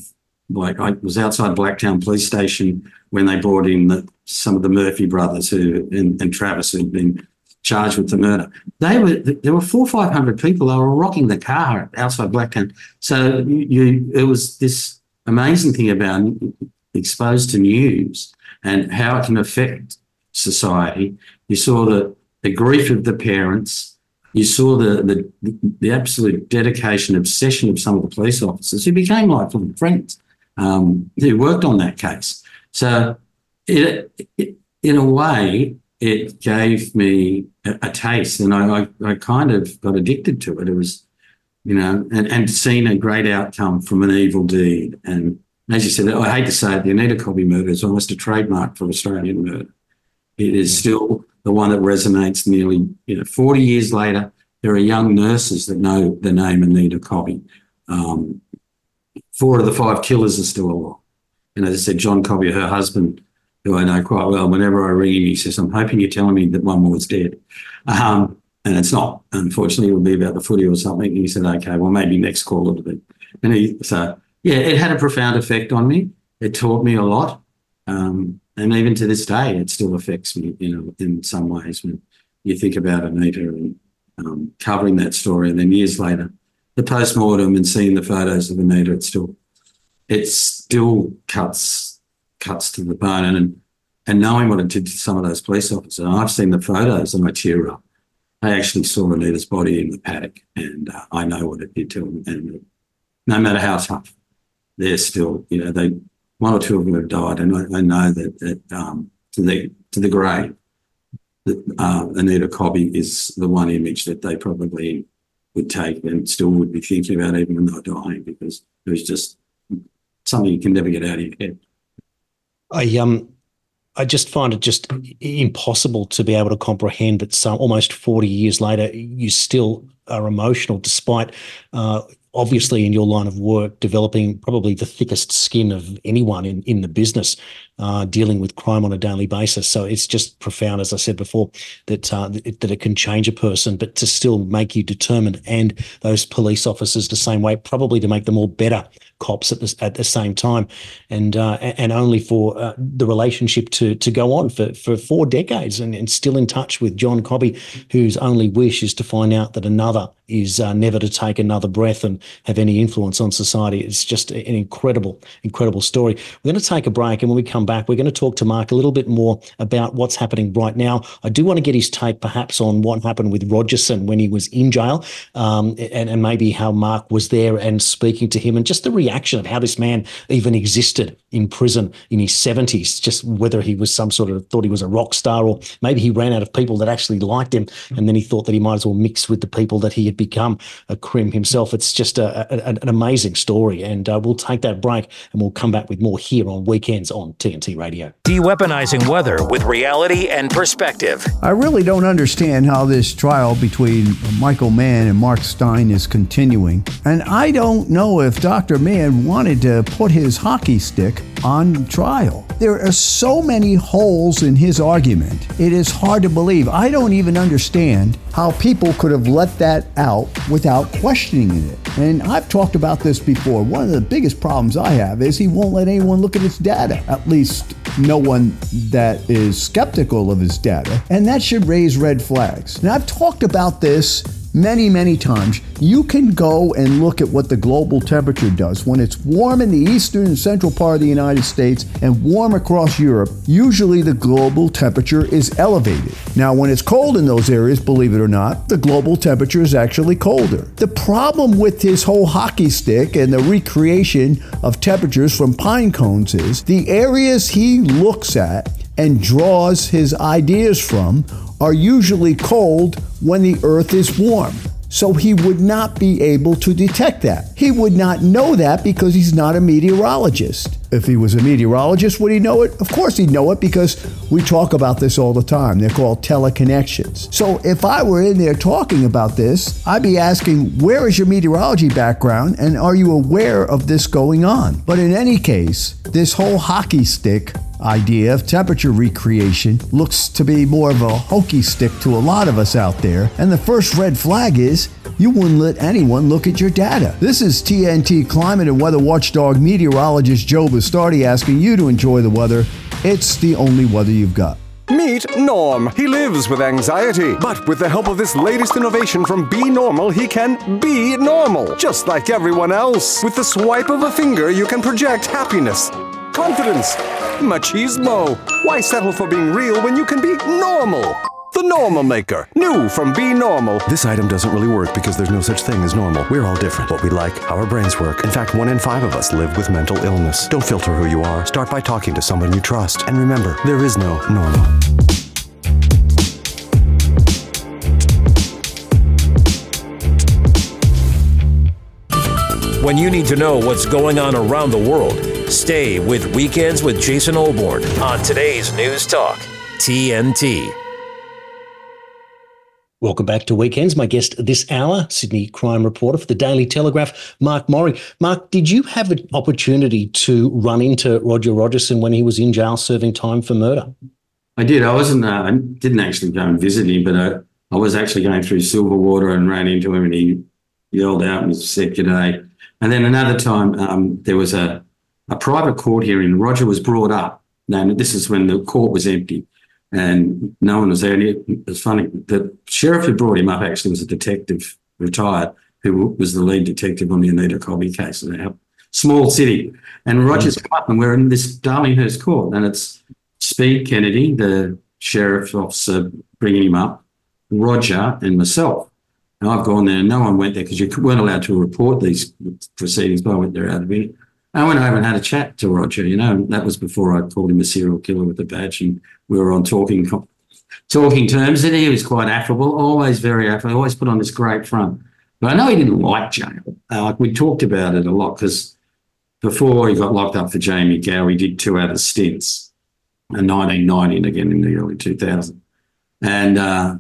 like, I was outside Blacktown Police Station when they brought in the, some of the Murphy brothers who and, and Travis who'd been charged with the murder. They were there were four five hundred people. They were rocking the car outside Blacktown. So you, you it was this amazing thing about exposed to news and how it can affect society. You saw that the grief of the parents, you saw the, the the absolute dedication, obsession of some of the police officers who became lifelong friends um, who worked on that case. So, it, it, in a way, it gave me a, a taste, and I, I, I kind of got addicted to it. It was, you know, and, and seen a great outcome from an evil deed. And as you said, I hate to say it, the Anita Cobby murder is almost a trademark for Australian murder. It is still the one that resonates nearly, you know, 40 years later. There are young nurses that know the name Anita Cobby. Um, four of the five killers are still alive. And as I said, John Cobby, her husband, who I know quite well, whenever I ring him, he says, I'm hoping you're telling me that one more is dead. Um, and it's not. Unfortunately, it will be about the footy or something. And he said, okay, well, maybe next call it'll be. And he, so, yeah, it had a profound effect on me. It taught me a lot. Um, and even to this day, it still affects me, you know, in some ways when you think about Anita and um, covering that story. And then years later, the post-mortem and seeing the photos of Anita, it still, it still cuts, cuts to the bone. And, and knowing what it did to some of those police officers, I've seen the photos and I tear up. I actually saw Anita's body in the paddock and uh, I know what it did to them. And no matter how tough, they're still, you know, they, one or two of them have died, and I, I know that, that um, to the to the grave, that uh, Anita Cobby is the one image that they probably would take and still would be thinking about even when they're dying because it was just something you can never get out of your head. I um I just find it just impossible to be able to comprehend that some almost 40 years later you still are emotional despite uh, obviously in your line of work developing probably the thickest skin of anyone in, in the business uh, dealing with crime on a daily basis. So it's just profound as i said before that uh, that it can change a person but to still make you determined and those police officers the same way probably to make them all better cops at the, at the same time. And uh, and only for uh, the relationship to to go on for for four decades and, and still in touch with John Cobby whose only wish is to find out that another is uh, never to take another breath and have any influence on society. It's just an incredible, incredible story. We're going to take a break, and when we come back, we're going to talk to Mark a little bit more about what's happening right now. I do want to get his take, perhaps, on what happened with Rogerson when he was in jail, um, and, and maybe how Mark was there and speaking to him, and just the reaction of how this man even existed in prison in his 70s, just whether he was some sort of thought he was a rock star, or maybe he ran out of people that actually liked him, and then he thought that he might as well mix with the people that he had become a crim himself. It's just a, a, an amazing story. And uh, we'll take that break and we'll come back with more here on Weekends on TNT Radio. De-weaponizing weather with reality and perspective. I really don't understand how this trial between Michael Mann and Mark Steyn is continuing. And I don't know if Dr. Mann wanted to put his hockey stick on trial. There are so many holes in his argument. It is hard to believe. I don't even understand how people could have let that out without questioning it. And I've talked about this before. One of the biggest problems I have is he won't let anyone look at his data, at least no one that is skeptical of his data. And that should raise red flags. And I've talked about this many, many times, you can go and look at what the global temperature does. When it's warm in the eastern and central part of the United States and warm across Europe, usually the global temperature is elevated. Now, when it's cold in those areas, believe it or not, the global temperature is actually colder. The problem with his whole hockey stick and the recreation of temperatures from pine cones is the areas he looks at and draws his ideas from are usually cold when the earth is warm. So he would not be able to detect that. He would not know that because he's not a meteorologist. If he was a meteorologist, would he know it? Of course he'd know it because we talk about this all the time. They're called teleconnections. So if I were in there talking about this, I'd be asking, where is your meteorology background and are you aware of this going on? But in any case, this whole hockey stick idea of temperature recreation looks to be more of a hokey stick to a lot of us out there. And the first red flag is you wouldn't let anyone look at your data. This is TNT climate and weather watchdog meteorologist Joe Bastardi asking you to enjoy the weather. It's the only weather you've got. Meet Norm. He lives with anxiety, but with the help of this latest innovation from Be Normal, he can be normal, just like everyone else. With the swipe of a finger, you can project happiness, confidence, machismo. Why settle for being real when you can be normal? The Normal Maker. New from Be Normal. This item doesn't really work because there's no such thing as normal. We're all different. What we like, how our brains work. In fact, one in five of us live with mental illness. Don't filter who you are. Start by talking to someone you trust. And remember, there is no normal. When you need to know what's going on around the world, stay with Weekends with Jason Olbourne on today's News Talk, TNT. Welcome back to Weekends. My guest this hour, Sydney crime reporter for the Daily Telegraph, Mark Morri. Mark, did you have an opportunity to run into Roger Rogerson when he was in jail serving time for murder? I did. I wasn't. Uh, I didn't actually go and visit him, but I, I was actually going through Silverwater and ran into him, and he yelled out and said good day. And then another time, um, there was a, a private court hearing. Roger was brought up. Now, this is when the court was empty and no one was there. And it was funny. The sheriff who brought him up actually was a detective, retired, who was the lead detective on the Anita Cobby case in small city. And Roger's mm. come up and we're in this Darlinghurst court and it's Speed Kennedy, the sheriff officer bringing him up, Roger and myself. And I've gone there and no one went there because you weren't allowed to report these proceedings, but I went there out of it. I went over and had a chat to Roger, you know, that was before I called him a serial killer with a badge and we were on talking talking terms and he was quite affable, always very affable, always put on this great front. But I know he didn't like jail. Uh, like we talked about it a lot because before he got locked up for Jamie Gao, he did two other stints in 1990 and again in the early 2000s. And uh,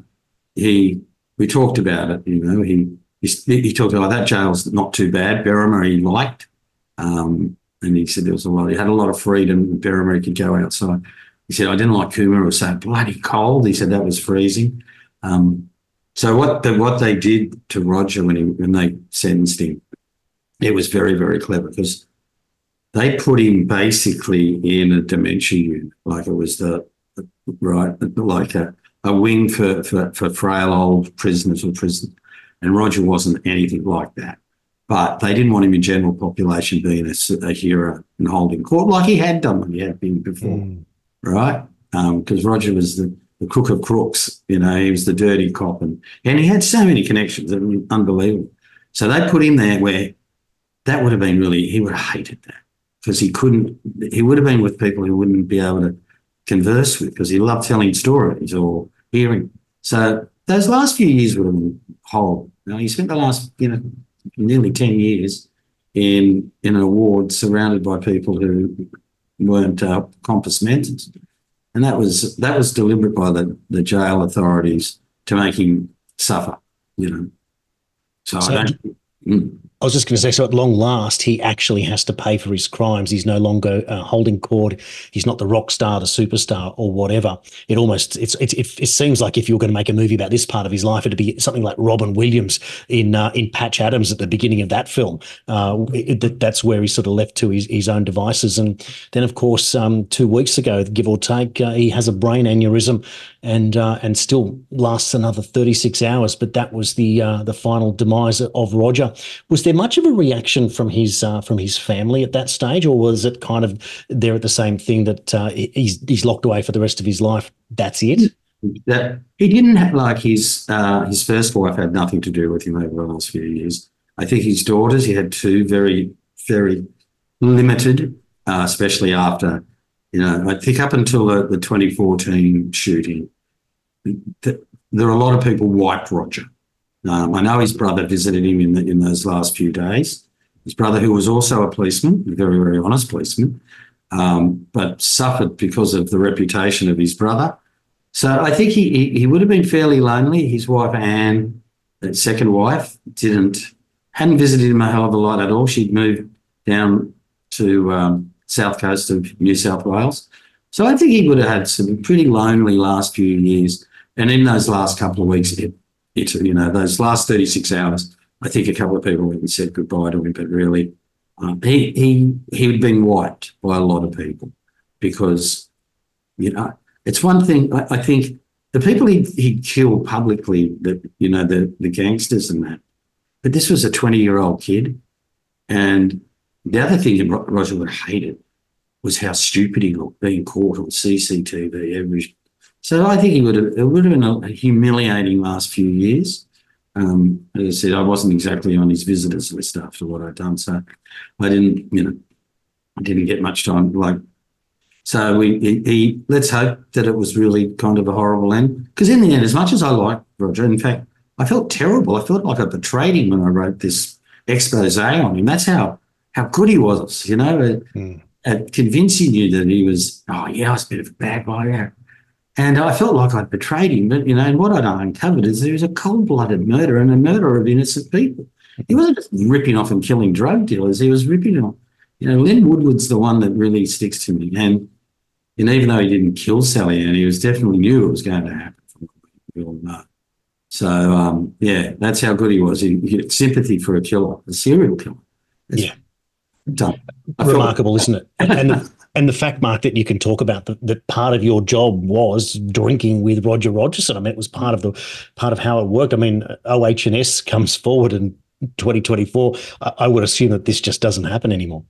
he, we talked about it, you know, he, he, he talked about that jail's not too bad. Berrima he liked. Um, and he said there was a lot, he had a lot of freedom. Berrima he could go outside. He said, I didn't like Cooma. It was so bloody cold. He said that was freezing. Um, so what the, what they did to Roger when he when they sentenced him, it was very very clever because they put him basically in a dementia unit, like it was the right, like a, a wing for, for for frail old prisoners or prison. And Roger wasn't anything like that. But they didn't want him in general population being a, a hero and holding court like he had done when he had been before. Mm right? Because um, Roger was the, the crook of crooks, you know, he was the dirty cop, and and he had so many connections, it was unbelievable. So they put him there where that would have been really he would have hated that because he couldn't. He would have been with people he wouldn't be able to converse with because he loved telling stories or hearing. So those last few years would have been horrible. You know, he spent the last you know nearly ten years in in an award surrounded by people who weren't uh, compos mentis. And that was that was deliberate by the, the jail authorities to make him suffer, you know. So, so I don't. Mm. I was just going to say, so at long last, he actually has to pay for his crimes. He's no longer uh, holding court. He's not the rock star, the superstar, or whatever. It almost it's, it, it, it seems like if you were going to make a movie about this part of his life, it'd be something like Robin Williams in uh, in Patch Adams at the beginning of that film. Uh, it, that's where he's sort of left to his, his own devices. And then, of course, um, two weeks ago, give or take, uh, he has a brain aneurysm and uh, and still lasts another thirty six hours. But that was the uh, the final demise of Roger. Was there much of a reaction from his uh, from his family at that stage, or was it kind of there at the same thing that uh, he's he's locked away for the rest of his life? That's it. That he didn't have like his uh, his first wife had nothing to do with him over the last few years. I think his daughters, he had two very very limited, uh, especially after you know I think up until the, the 2014 shooting, the, there are a lot of people wiped Roger um, I know his brother visited him in, the, in those last few days. His brother, who was also a policeman, a very, very honest policeman, um, but suffered because of the reputation of his brother. So I think he, he, he would have been fairly lonely. His wife, Anne, second wife, didn't hadn't visited him a hell of a lot at all. She'd moved down to um, south coast of New South Wales. So I think he would have had some pretty lonely last few years. And in those last couple of weeks, it, it, you know, those last 36 hours, I think a couple of people and said goodbye to him, but really, um, he, he, he'd been wiped by a lot of people because, you know, it's one thing, I, I think the people he, he killed publicly, the, you know, the, the gangsters and that, but this was a 20 year old kid. And the other thing that Roger would have hated was how stupid he looked being caught on CCTV every So I think it would have, it would have been a humiliating last few years. Um, as I said, I wasn't exactly on his visitors list after what I'd done, so I didn't, you know, I didn't get much time. Like, so we, he, he let's hope that it was really kind of a horrible end. Because in the end, as much as I liked Roger, in fact, I felt terrible. I felt like I betrayed him when I wrote this expose on him. That's how how good he was, you know, at, mm. at convincing you that he was. Oh yeah, I was a bit of a bad guy. Yeah. And I felt like I'd betrayed him. But, you know, and what I'd uncovered is there was a cold blooded murder and a murder of innocent people. He wasn't just ripping off and killing drug dealers, he was ripping off. You know, Lyn Woodward's the one that really sticks to me. And, and even though he didn't kill Sallie-Anne, he was definitely knew it was going to happen. We all know. So, um, yeah, that's how good he was. He, he had sympathy for a killer, a serial killer. It's yeah. Done. Remarkable, isn't it? <laughs> And the, and the fact, Mark, that you can talk about that, that part of your job was drinking with Roger Rogerson. I mean, it was part of the part of how it worked. I mean, OH&S comes forward in 2024. I, I would assume that this just doesn't happen anymore.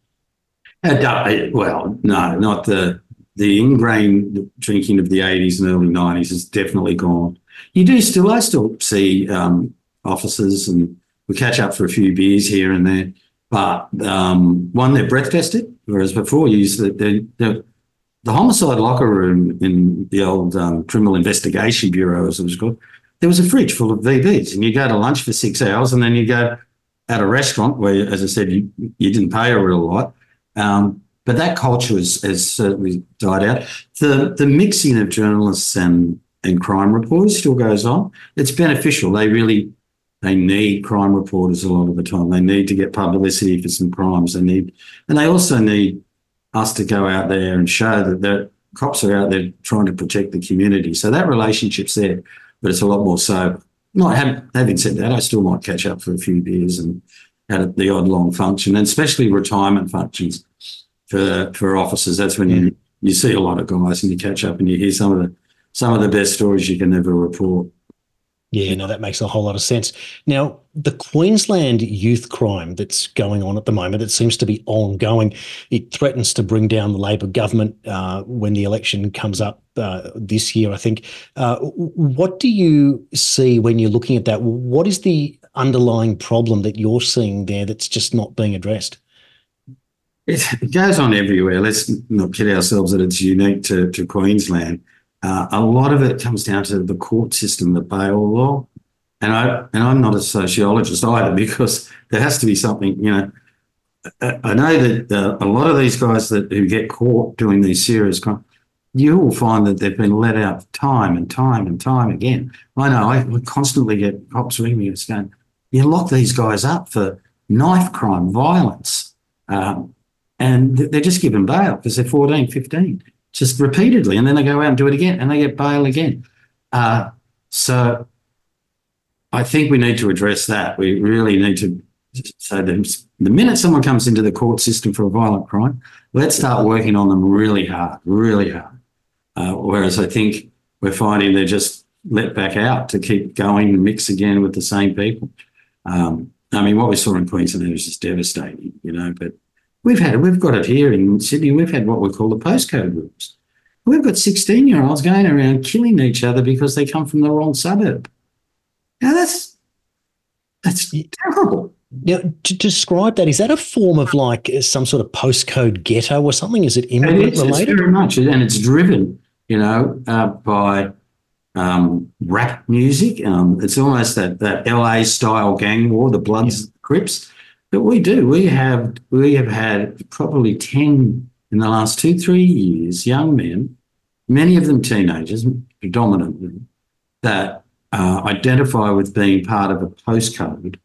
Uh, well, no, not the the ingrained drinking of the 80s and early 90s is definitely gone. You do still, I still see um, officers and we catch up for a few beers here and there. But um, one, they're breath tested, whereas before you used the, the, the homicide locker room in the old um, Criminal Investigation Bureau, as it was called, there was a fridge full of VBs, and you go to lunch for six hours, and then you go at a restaurant where, as I said, you, you didn't pay a real lot. Um, but that culture has, has certainly died out. The the mixing of journalists and and crime reporters still goes on. It's beneficial. They really they need crime reporters a lot of the time. They need to get publicity for some crimes. They need, and they also need us to go out there and show that the cops are out there trying to protect the community. So that relationship's there, but it's a lot more so. Not having said that, I still might catch up for a few beers and at the odd long function, and especially retirement functions for for officers. That's when you mm. you see a lot of guys and you catch up and you hear some of the some of the best stories you can ever report. Yeah, no, that makes a whole lot of sense. Now, the Queensland youth crime that's going on at the moment, it seems to be ongoing. It threatens to bring down the Labor government uh, when the election comes up uh, this year, I think. Uh, what do you see when you're looking at that? What is the underlying problem that you're seeing there that's just not being addressed? It goes on everywhere. Let's not kid ourselves that it's unique to, to Queensland. Uh, a lot of it comes down to the court system, the bail law. And I and I'm not a sociologist either <laughs> because there has to be something, you know. I know that uh, a lot of these guys that who get caught doing these serious crimes, you will find that they've been let out time and time and time again. I know I constantly get cops ringing me and saying, "You lock these guys up for knife crime, violence, um, and they're just given bail because they're 14, 15." Just repeatedly, and then they go out and do it again, and they get bail again. Uh, so I think we need to address that. We really need to. So the, the minute someone comes into the court system for a violent crime, let's start working on them really hard, really hard. Uh, whereas I think we're finding they're just let back out to keep going and mix again with the same people. Um, I mean, what we saw in Queensland was just devastating, you know, but We've had we've got it here in Sydney. We've had what we call the postcode rooms. We've got 16 year olds going around killing each other because they come from the wrong suburb. Now that's that's terrible. Now, to describe that, is that a form of like some sort of postcode ghetto or something? Is it immigrant it is, related? It's very much, and it's driven, you know, uh, by um, rap music. Um, it's almost that that LA style gang war, the Bloods, yeah. Crips. But we do. We have we have had probably ten in the last two three years, young men, many of them teenagers, predominantly, that uh, identify with being part of a postcode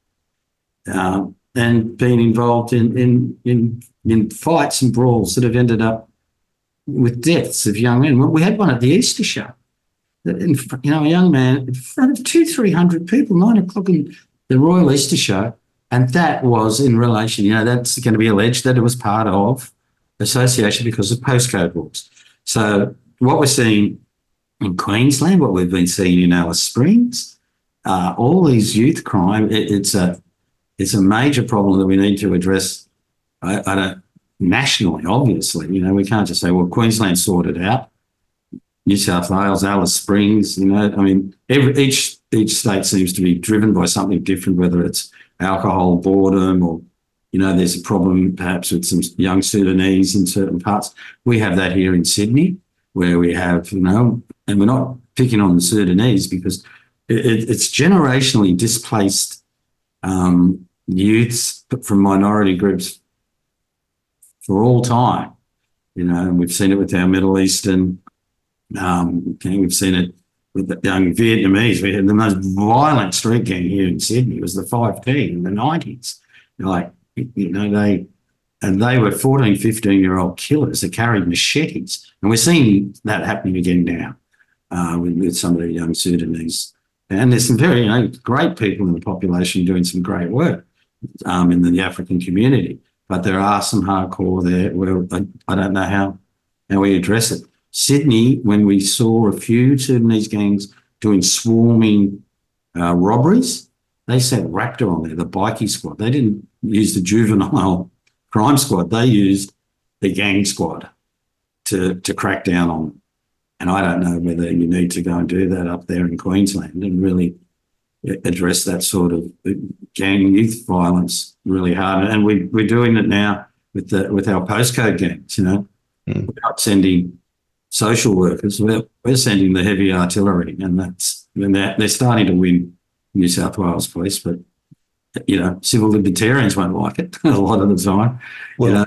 uh, and being involved in, in in in fights and brawls that have ended up with deaths of young men. We had one at the Easter show. You know, a young man in front of two, three hundred people, nine o'clock in the Royal Easter show, and that was in relation, you know, that's going to be alleged that it was part of association because of postcode wars. So what we're seeing in Queensland, what we've been seeing in Alice Springs, uh, all these youth crime, it, it's a it's a major problem that we need to address at a nationally. Obviously, you know, we can't just say, "Well, Queensland sorted out." New South Wales, Alice Springs. You know, I mean, every, each each state seems to be driven by something different, whether it's alcohol, boredom, or you know, there's a problem perhaps with some young Sudanese in certain parts. We have that here in Sydney, where we have, you know, and we're not picking on the Sudanese because it, it's generationally displaced um, youths from minority groups for all time. You know, and we've seen it with our Middle Eastern, um, we've seen it with the young Vietnamese. We had the most violent street gang here in Sydney. It was the 5T in the 90s. Like, you know, they, and they were 14, 15 year old killers that carried machetes. And we're seeing that happening again now uh, with, with, some of the young Sudanese. And there's some very you know, great people in the population doing some great work um, in the African community. But there are some hardcore there where I, I don't know how, how we address it. Sydney, when we saw a few Sudanese gangs doing swarming uh, robberies, they set Raptor on there, the bikie squad. They didn't use the juvenile <laughs> crime squad. They used the gang squad to, to crack down on them. And I don't know whether you need to go and do that up there in Queensland and really address that sort of gang youth violence really hard. And we, we're doing it now with the with our postcode gangs, you know. Mm. We're not sending social workers, we're, we're sending the heavy artillery. And that's and they're, they're starting to win New South Wales police, but you know, civil libertarians won't like it <laughs> a lot of the time. Well, you know,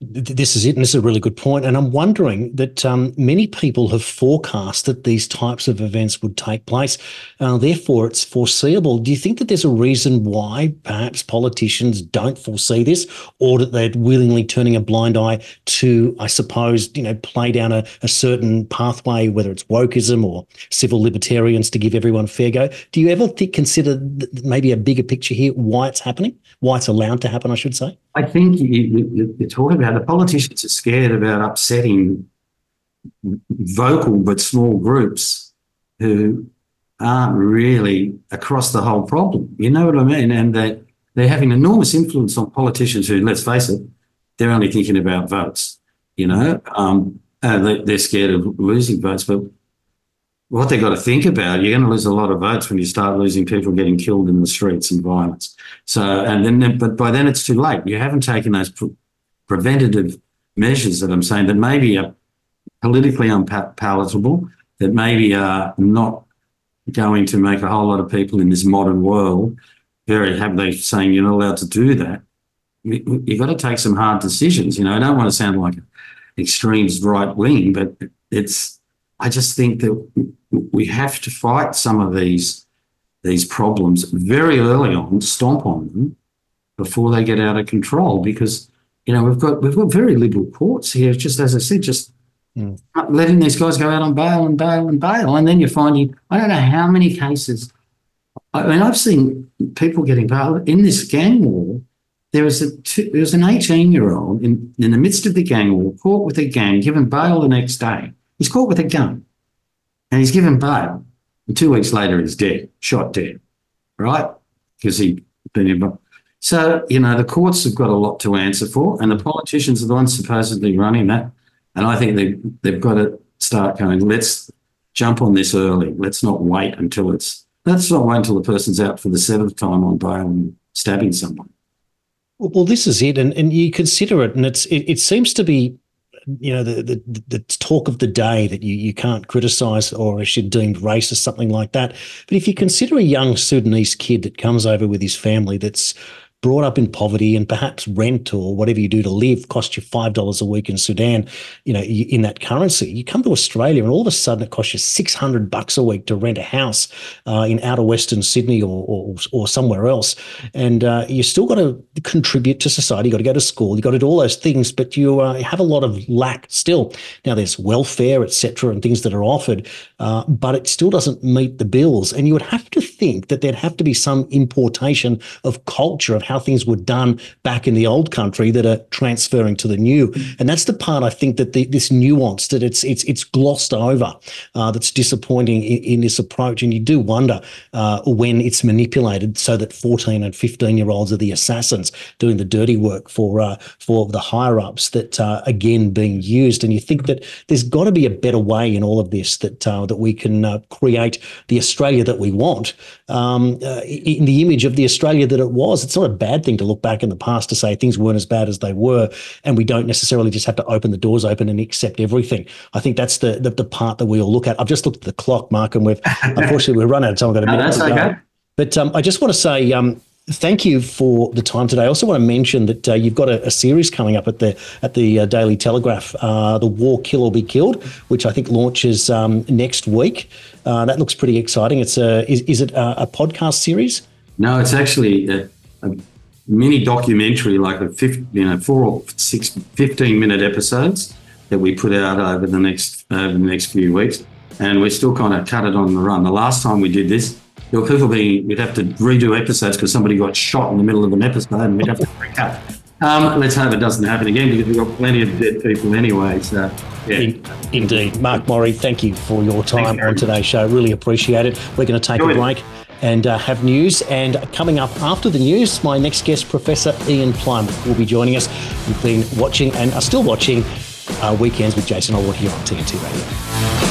this is it, and this is a really good point. And I'm wondering that um, many people have forecast that these types of events would take place. Uh, therefore, it's foreseeable. Do you think that there's a reason why perhaps politicians don't foresee this, or that they're willingly turning a blind eye to, I suppose, you know, play down a, a certain pathway, whether it's wokeism or civil libertarians, to give everyone fair go? Do you ever consider maybe a bigger picture here, why it's happening, why it's allowed to happen? I should say. I think you, are talking about the politicians are scared about upsetting vocal but small groups who aren't really across the whole problem. You know what I mean? And that they're having enormous influence on politicians who, let's face it, they're only thinking about votes. You know, um, uh, they're scared of losing votes, but what they've got to think about, you're going to lose a lot of votes when you start losing people getting killed in the streets and violence. So, and then, but by then it's too late. You haven't taken those preventative measures that I'm saying that maybe are politically unpalatable, that maybe are not going to make a whole lot of people in this modern world very happy saying you're not allowed to do that. You've got to take some hard decisions. You know, I don't want to sound like an extremes right wing, but it's, I just think that we have to fight some of these these problems very early on, stomp on them before they get out of control. Because you know we've got we've got very liberal courts here. Just as I said, just mm. letting these guys go out on bail and bail and bail, and then you're finding I don't know how many cases. I mean, I've seen people getting bail in this gang war. There was a two, there was an 18 year old in in the midst of the gang war, caught with a gang, given bail the next day. He's caught with a gun, and he's given bail. And two weeks later, he's dead, shot dead, right? Because he'd been involved. So, you know, the courts have got a lot to answer for, and the politicians are the ones supposedly running that. And I think they, they've got to start going, let's jump on this early. Let's not wait until it's, let's not wait until the person's out for the seventh time on bail and stabbing someone. Well, this is it, and and you consider it, and it's it, it seems to be you know the, the, the talk of the day that you you can't criticize or is deemed racist something like that but if you consider a young sudanese kid that comes over with his family that's brought up in poverty and perhaps rent or whatever you do to live costs you five dollars a week in Sudan, you know, in that currency. You come to Australia and all of a sudden it costs you six hundred bucks a week to rent a house uh, in outer Western Sydney or or, or somewhere else, and uh, you still got to contribute to society. You got to go to school. You got to do all those things, but you uh, have a lot of lack still. Now there's welfare, etc., and things that are offered, uh, but it still doesn't meet the bills. And you would have to think that there'd have to be some importation of culture of how things were done back in the old country that are transferring to the new. And that's the part I think that the, this nuance that it's it's it's glossed over uh, that's disappointing in, in, this approach. And you do wonder uh, when it's manipulated so that 14 and 15 year olds are the assassins doing the dirty work for uh, for the higher ups that uh, again being used. And you think that there's got to be a better way in all of this that uh, that we can uh, create the Australia that we want um, uh, in the image of the Australia that it was. It's not a bad thing to look back in the past to say things weren't as bad as they were, and we don't necessarily just have to open the doors open and accept everything. I think that's the the, the part that we all look at. I've just looked at the clock, Mark, and we've <laughs> unfortunately we're run out of time. I've got a minute. No, that's okay. But um, I just want to say um, thank you for the time today. I also want to mention that uh, you've got a, a, series coming up at the at the uh, Daily Telegraph, uh, "The War, Kill or Be Killed," which I think launches um, next week. Uh, that looks pretty exciting. It's a is, is it a, a, podcast series? No, it's actually a, a mini documentary, like a 50, you know four or six 15 minute episodes that we put out over the next over the next few weeks, and we're still kind of cut it on the run. The last time we did this there were people being, we'd have to redo episodes because somebody got shot in the middle of an episode and we'd have to recap. Um, let's hope it doesn't happen again because we've got plenty of dead people anyway. So, yeah. In, indeed. Mark Morri, thank you for your time on today's show. Really appreciate it. We're going to take a break and uh, have news. And coming up after the news, my next guest, Professor Ian Plumb, will be joining us. You've been watching and are still watching uh, Weekends with Jason Olbourne here on TNT Radio.